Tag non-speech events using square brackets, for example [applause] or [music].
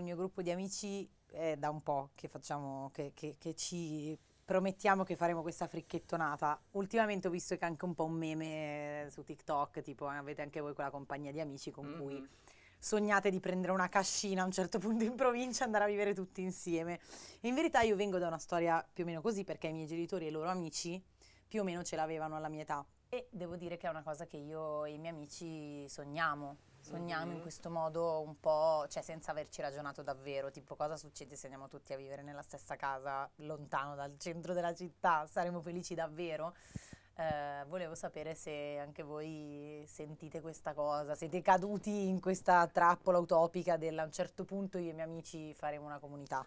il mio gruppo di amici è da un po' che facciamo, che, che- che ci promettiamo che faremo questa fricchettonata. Ultimamente ho visto che anche un po' un meme su TikTok, tipo avete anche voi quella compagnia di amici con cui Mhm. sognate di prendere una cascina a un certo [laughs] punto in provincia e andare a vivere tutti insieme. In verità io vengo da una storia più o meno così perché i miei genitori e i loro amici più o meno ce l'avevano alla mia età. E devo dire che è una cosa che io e i miei amici sogniamo. Sogniamo in Mhm. questo modo un po', cioè senza averci ragionato davvero, tipo cosa succede se andiamo tutti a vivere nella stessa casa, lontano dal centro della città, saremo felici davvero? Eh, volevo sapere se anche voi sentite questa cosa, siete caduti in questa trappola utopica del a un certo punto io e i miei amici faremo una comunità.